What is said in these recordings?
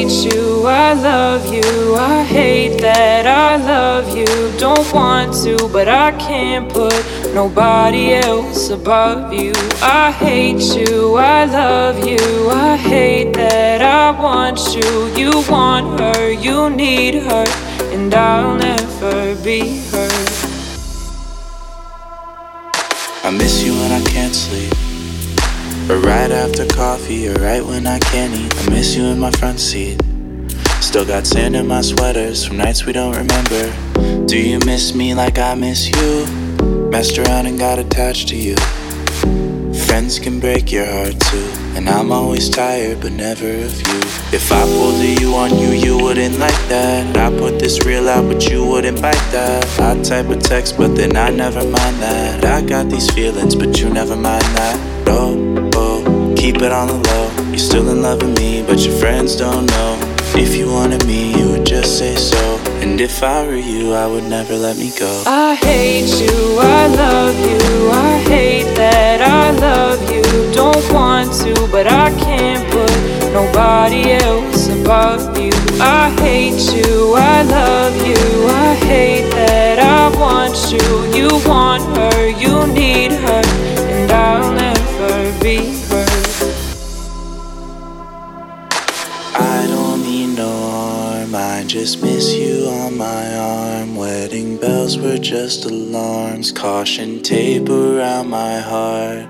hate you, I love you. I hate that I love you. Don't want to, but I can't put nobody else above you. I hate you, I love you. I hate that I want you. You want her, you need her, and I'll never be her. I miss you and I can't sleep. Or right after coffee, or right when I can't eat. I miss you in my front seat. Still got sand in my sweaters from nights we don't remember. Do you miss me like I miss you? Messed around and got attached to you. Friends can break your heart too. And I'm always tired, but never of you. If I pulled a you on you, you wouldn't like that. I put this real out, but you wouldn't bite that. I type a text, but then I never mind that. I got these feelings, but you never mind that. Oh, keep it on the low. You're still in love with me, but your friends don't know. If you wanted me, you would just say so. And if I were you, I would never let me go. I hate you, I love you. I hate that I love you. Don't want to, but I can't put nobody else above you. I hate you, I love you. I hate that I want you. You want her, you need just miss you on my arm. Wedding bells were just alarms, caution tape around my heart.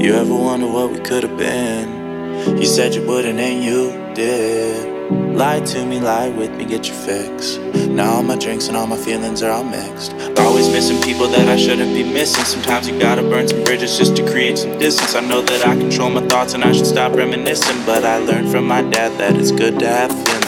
You ever wonder what we could have been? You said you wouldn't, and you did. Lie to me, lie with me, get your fix. Now all my drinks and all my feelings are all mixed. Always missing people that I shouldn't be missing. Sometimes you gotta burn some bridges just to create some distance. I know that I control my thoughts and I should stop reminiscing. But I learned from my dad that it's good to have feelings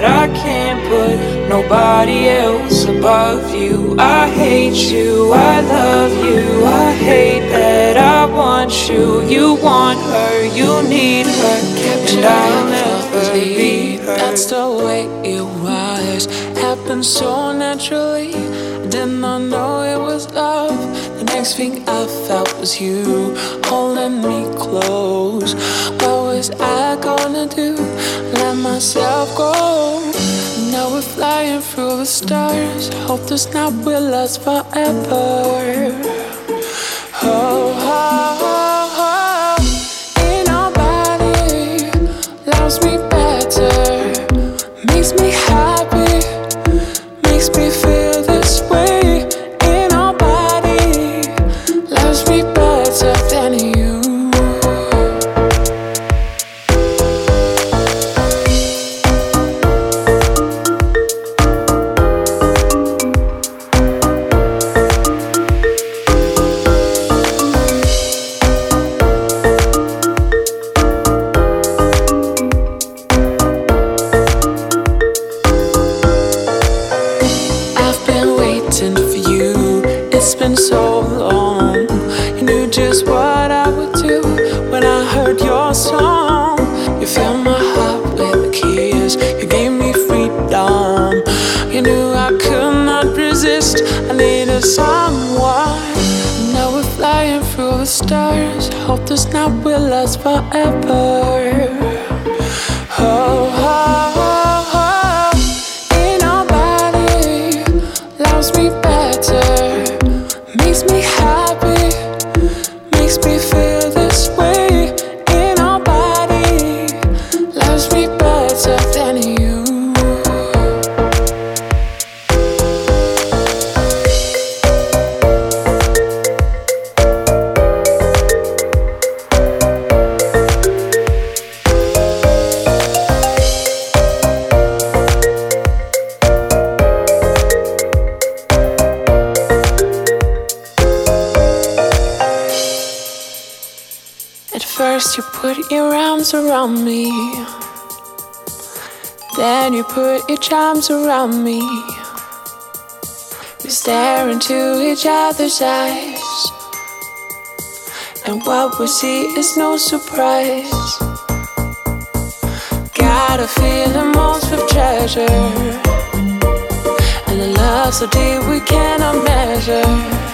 but I can't put nobody else above you. I hate you, I love you. I hate that I want you. You want her, you need her, and I'll never be her. That's the way it was. Happened so naturally. I did not know it was love. The next thing I felt was you holding me close. What was I gonna do? Myself go. Now we're flying through the stars. Hope this night will last forever. Oh, oh, oh. Then you put your charms around me. We stare into each other's eyes. And what we see is no surprise. Got a feeling most with treasure. And a love so deep we cannot measure.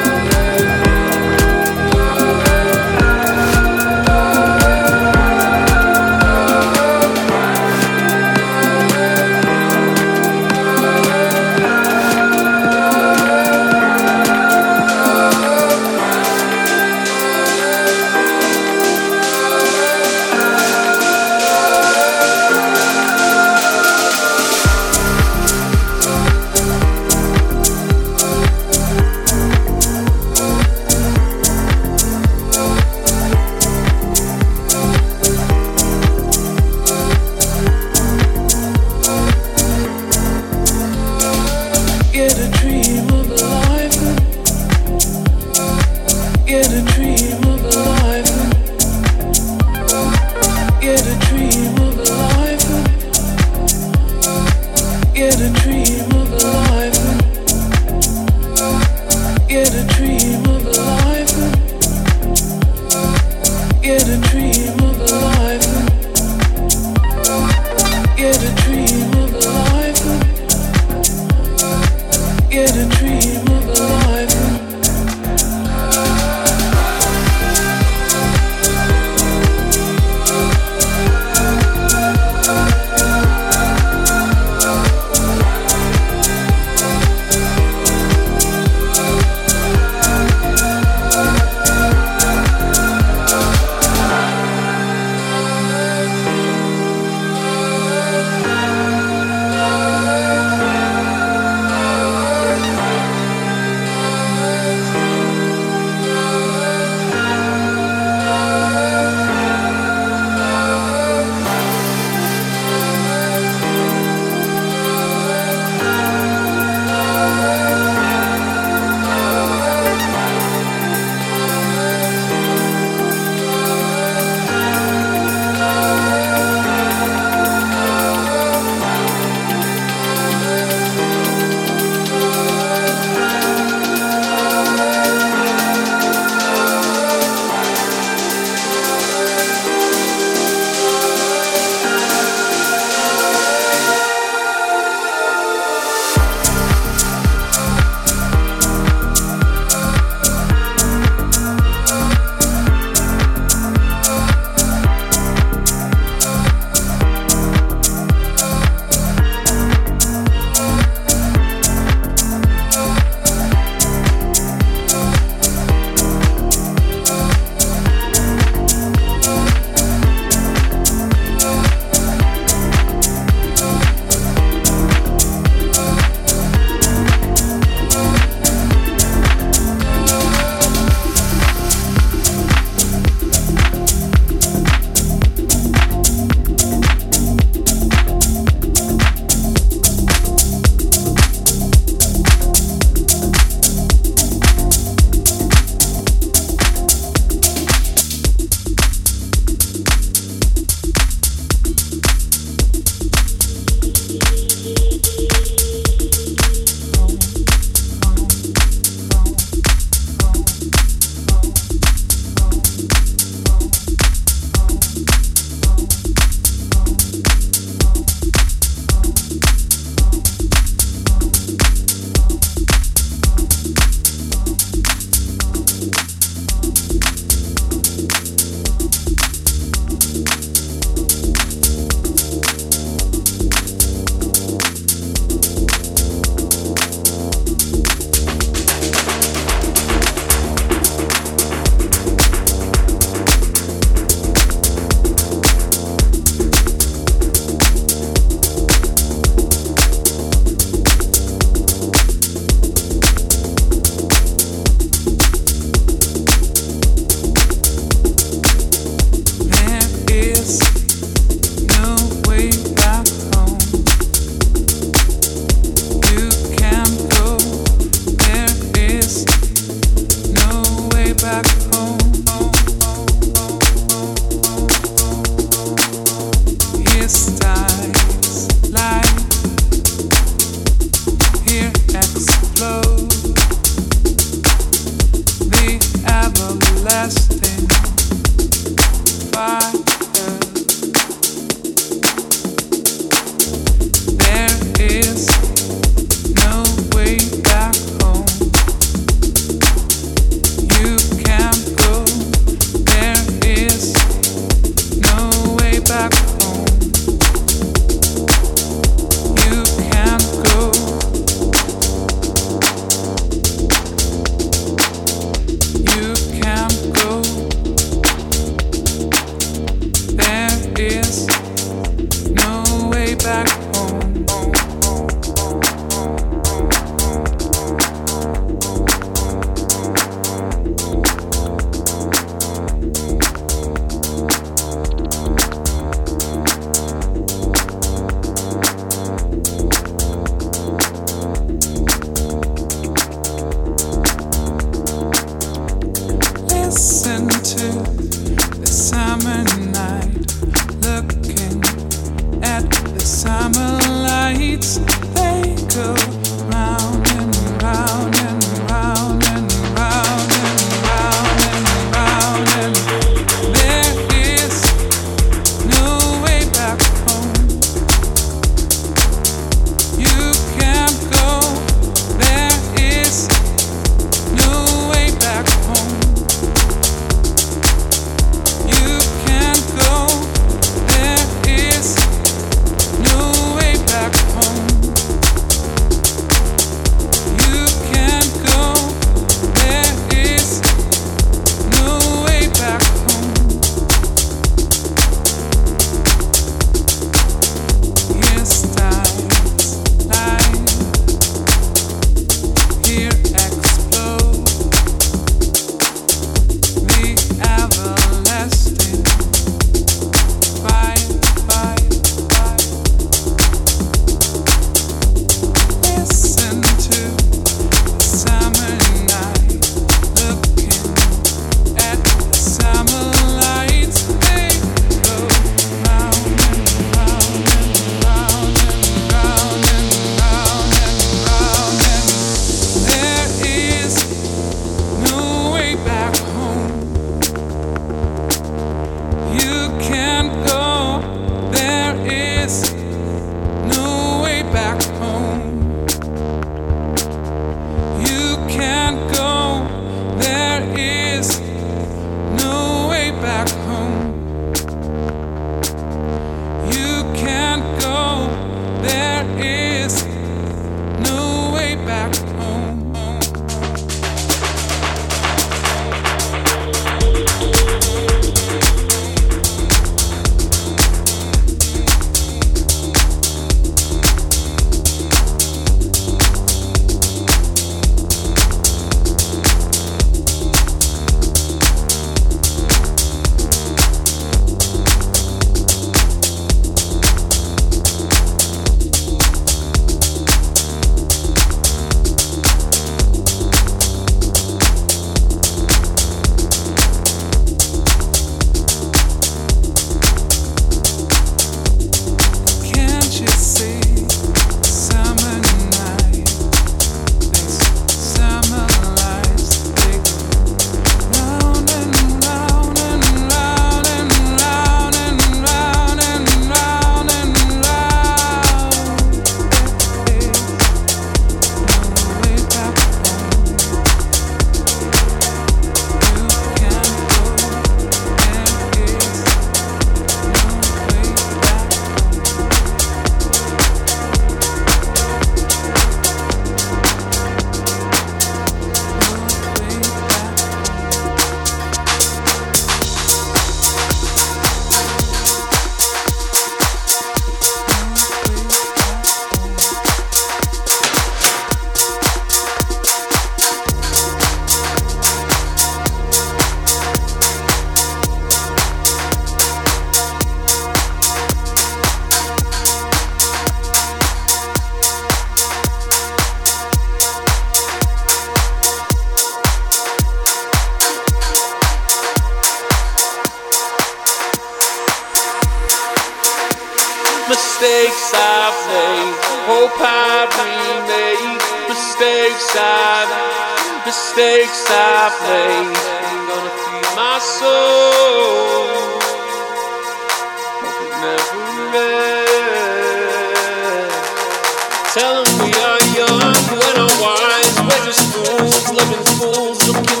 young, when I'm wise, we're just fools, living fools, looking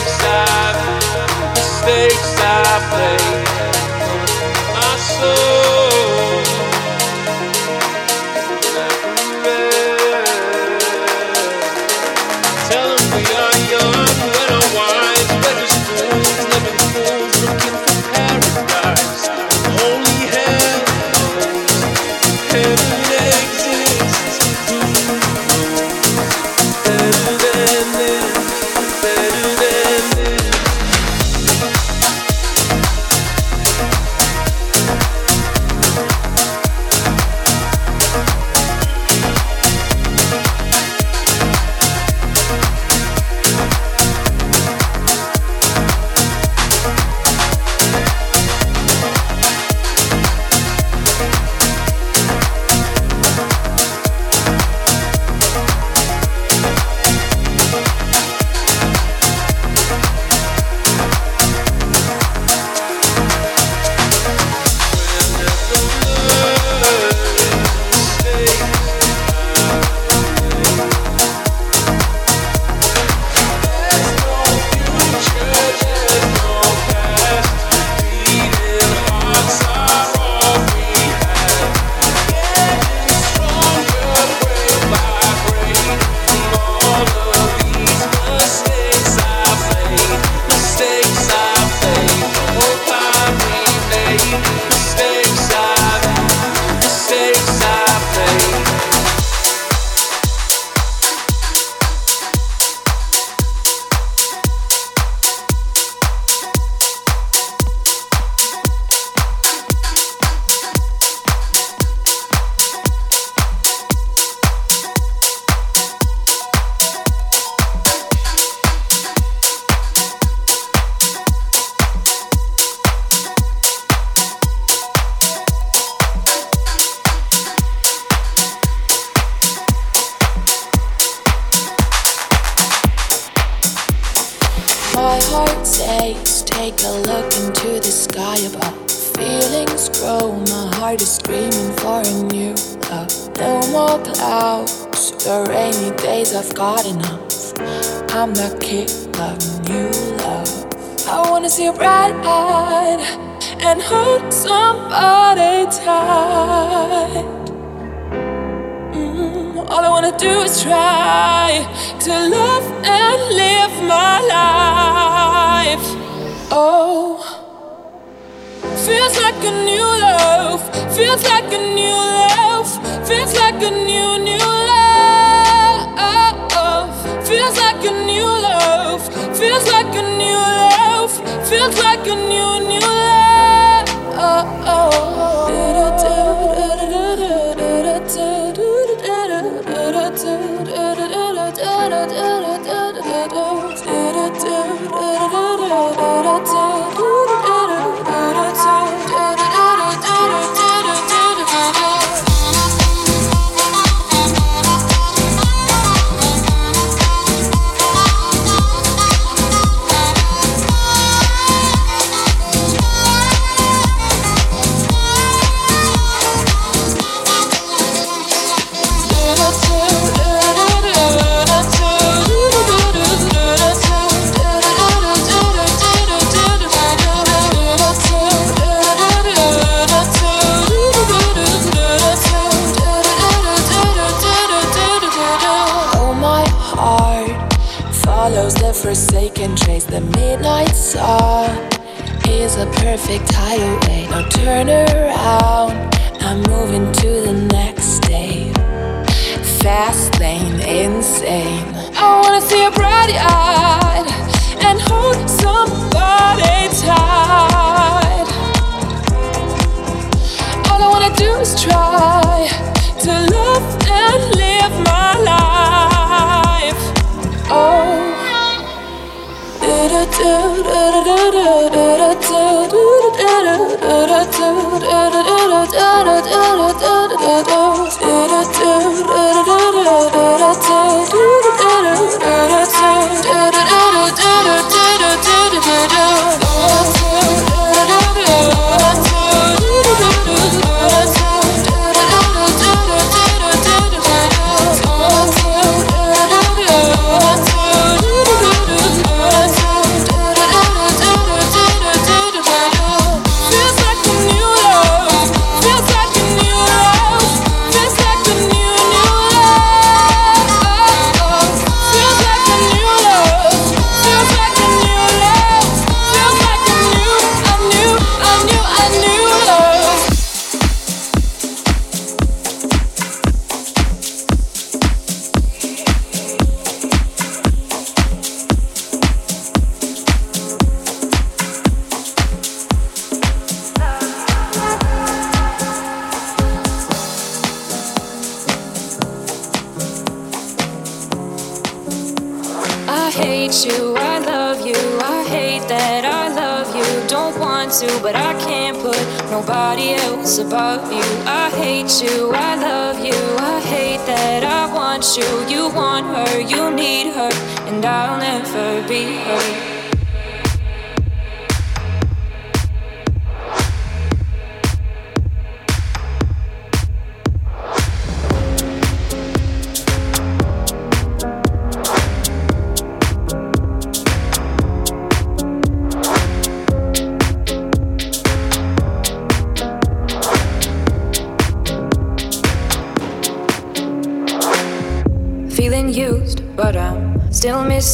mistakes I've mistakes I've made. My soul. Wanna try to love and live my life. Oh, feels like a new love, feels like a new love, feels like a new, new love. Feels like a new love, feels like a new love, feels like a new, new love. Oh, oh. Sun is a perfect hideaway. Eh? Now turn around, I'm moving to the next day. Fast lane, insane. I wanna see a bright eyed and hold somebody tight. All I wanna do is try to love and live my Oh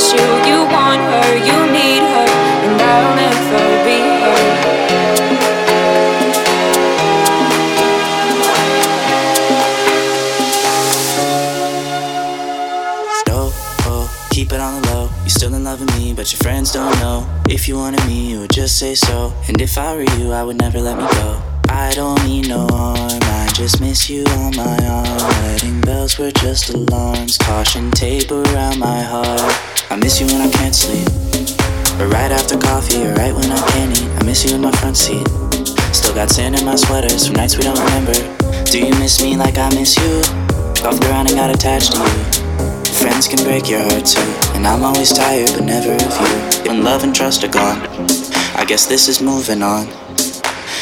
you. You want her, you need her, and I'll never be her. oh, keep it on the low. You're still in love with me, but your friends don't know. If you wanted me, you would just say so. And if I were you, I would never let me go. I don't mean no harm, just miss you on my arm. Wedding bells were just alarms, caution tape around my heart. I miss you when I can't sleep, or right after coffee, or right when I can't eat. I miss you in my front seat. Still got sand in my sweaters from nights we don't remember. Do you miss me like I miss you? Golfed around and got attached to you. Friends can break your heart too, and I'm always tired, but never of you. When love and trust are gone, I guess this is moving on.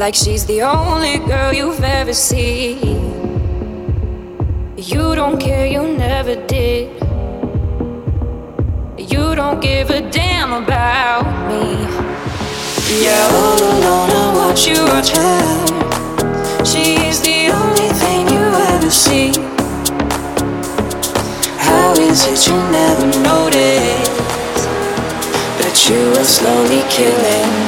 like she's the only girl you've ever seen. You don't care, you never did. You don't give a damn about me. Yeah, all alone I watch you watch her. She is the only thing you ever see. How is it you never notice that you are slowly killing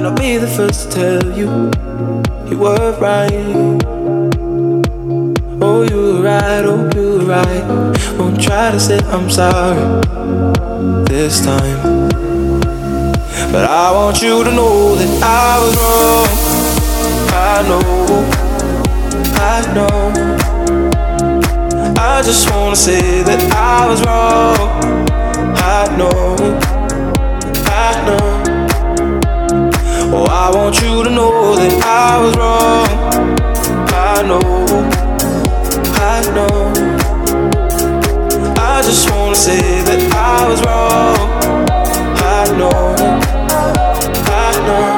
And I'll be the first to tell you, you were right. Oh, you were right, oh, you were right. Won't try to say I'm sorry this time. But I want you to know that I was wrong. I know, I know. I just wanna say that I was wrong. I know, I want you to know that I was wrong. I know, I know. I just wanna say that I was wrong. I know, I know.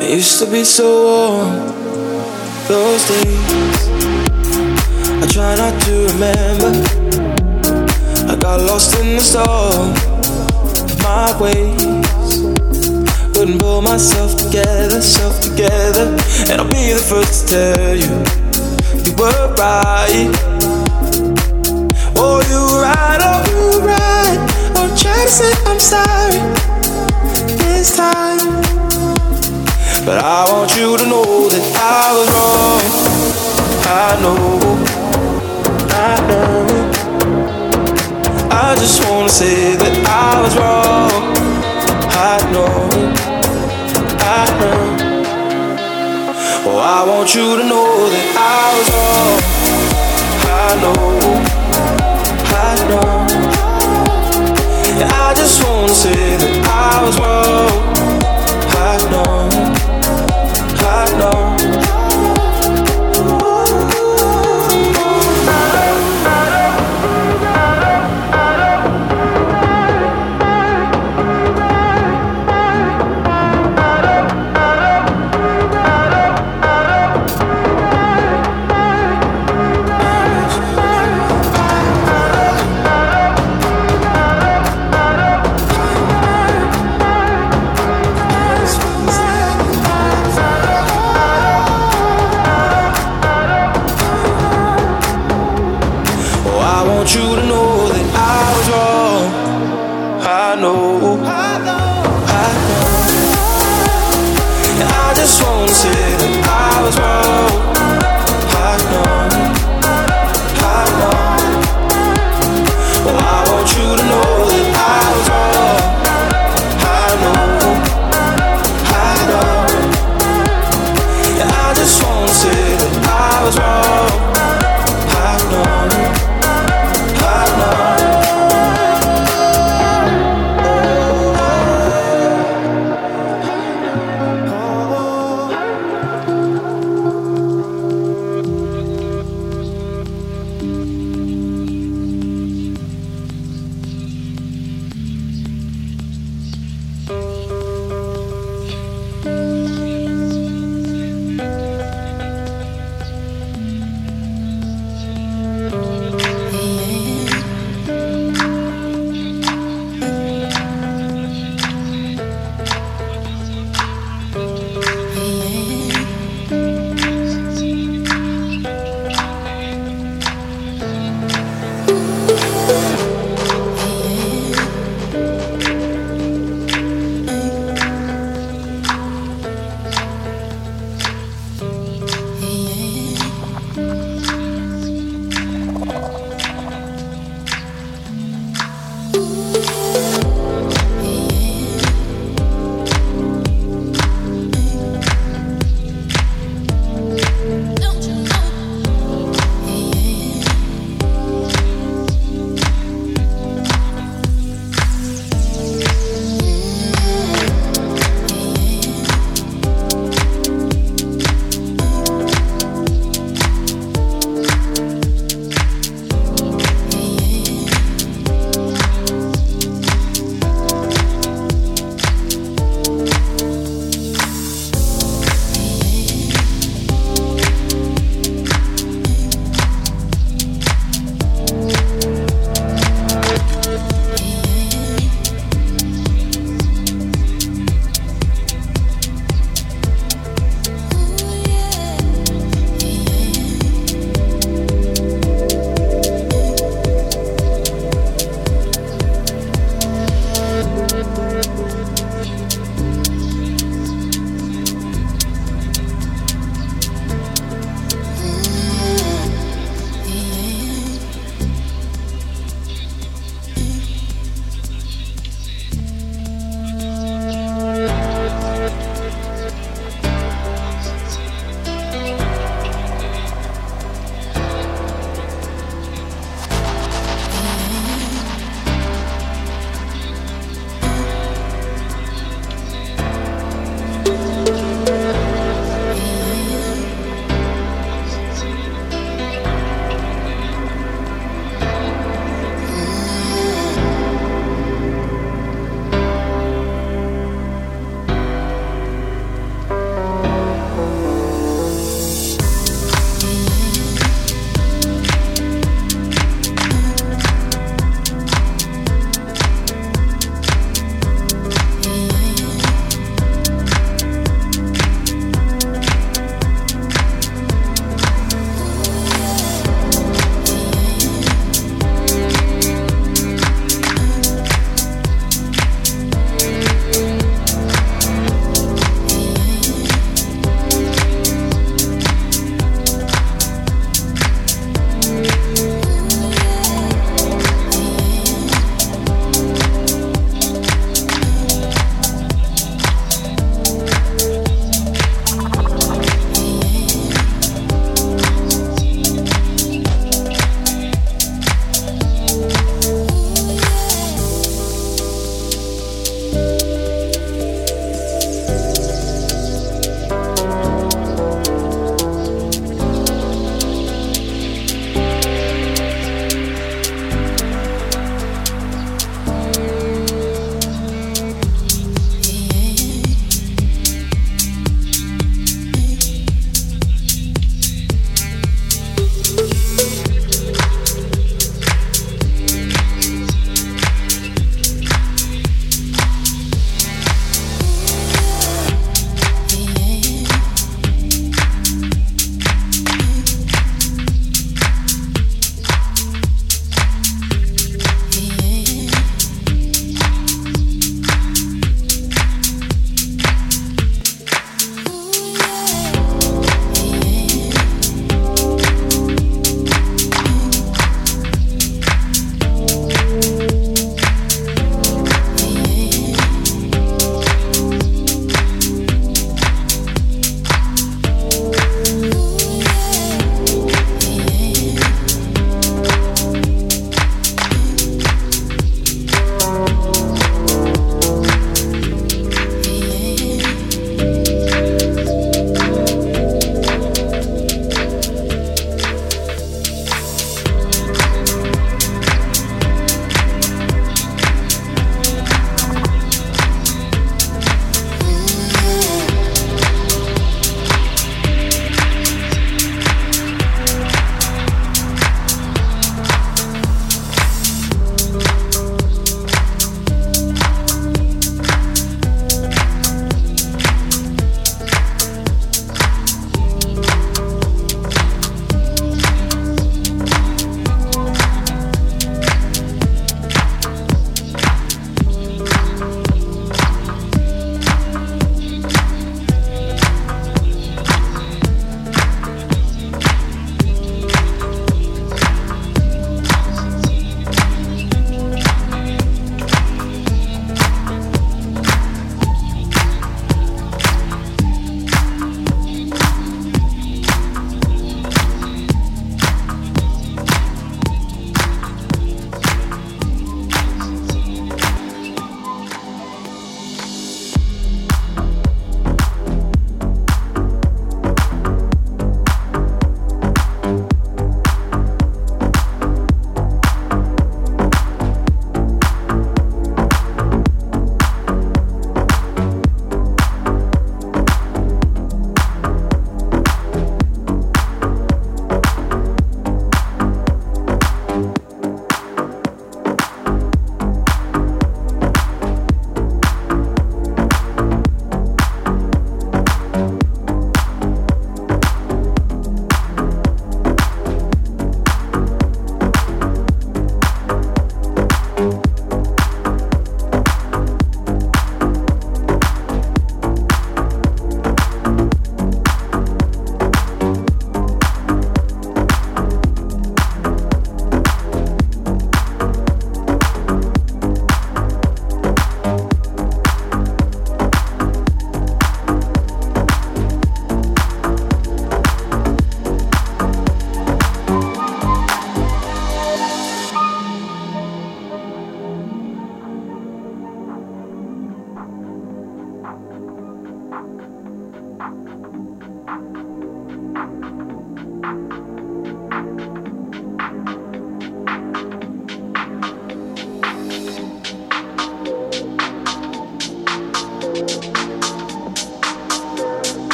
It used to be so warm those days. I try not to remember. I got lost in the storm my ways. Couldn't pull myself together, self together. And I'll be the first to tell you, you were right. Oh, you right, oh, you right. I'm trying to say I'm sorry this time. But I want you to know that I was wrong. I know, I know. I just wanna say that I was wrong. I know, I know. Oh, I want you to know that I was wrong. I know, I know. I just wanna say that I was wrong. I know. I know.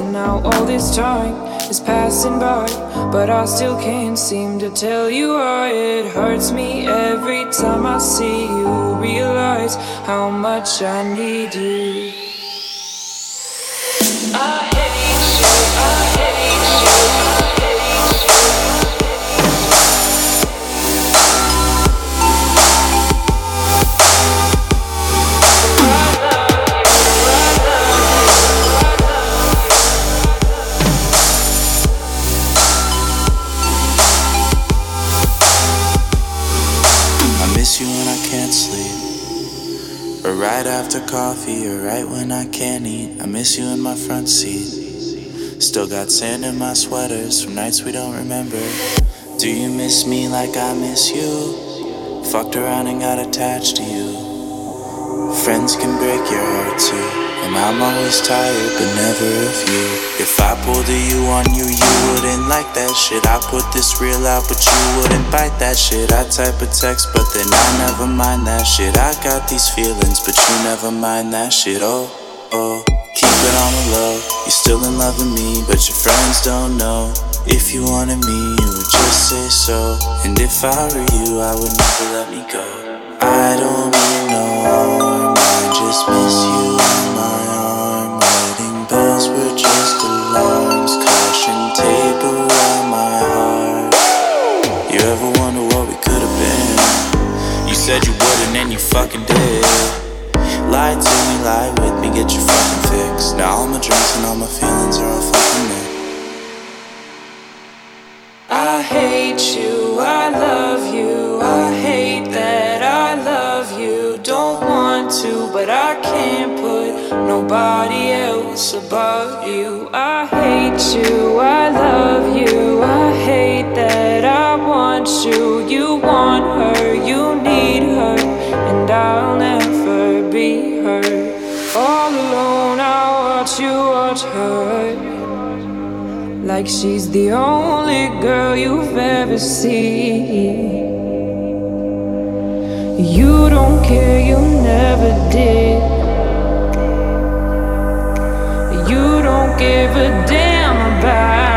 And now all this time is passing by. But I still can't seem to tell you why it hurts me every time I see you. Realize how much I need you. Coffee or right when I can't eat. I miss you in my front seat. Still got sand in my sweaters from nights we don't remember. Do you miss me like I miss you? Fucked around and got attached to you. Friends can break your heart too. And I'm always tired, but never of you. If I pulled a you on you, you wouldn't like that shit. I put this real out, but you wouldn't bite that shit. I type a text, but then I never mind that shit. I got these feelings, but you never mind that shit. Oh, oh. Keep it on the low. You're still in love with me, but your friends don't know. If you wanted me, you would just say so. And if I were you, I would never let me go. I don't Miss you on my arm. Wedding bells were just alarms, caution tape around my heart. You ever wonder what we could have been? You said you wouldn't, and you fucking did. Lie to me, lie with me, get your fucking fix. Now all my drinks and all my feelings are all fucking me. I hate you, I love you, nobody else above you. I hate you, I love you, I hate that I want you. You want her, you need her, and I'll never be her. All alone, I watch you watch her. Like she's the only girl you've ever seen. You don't care, you never did. Give a damn about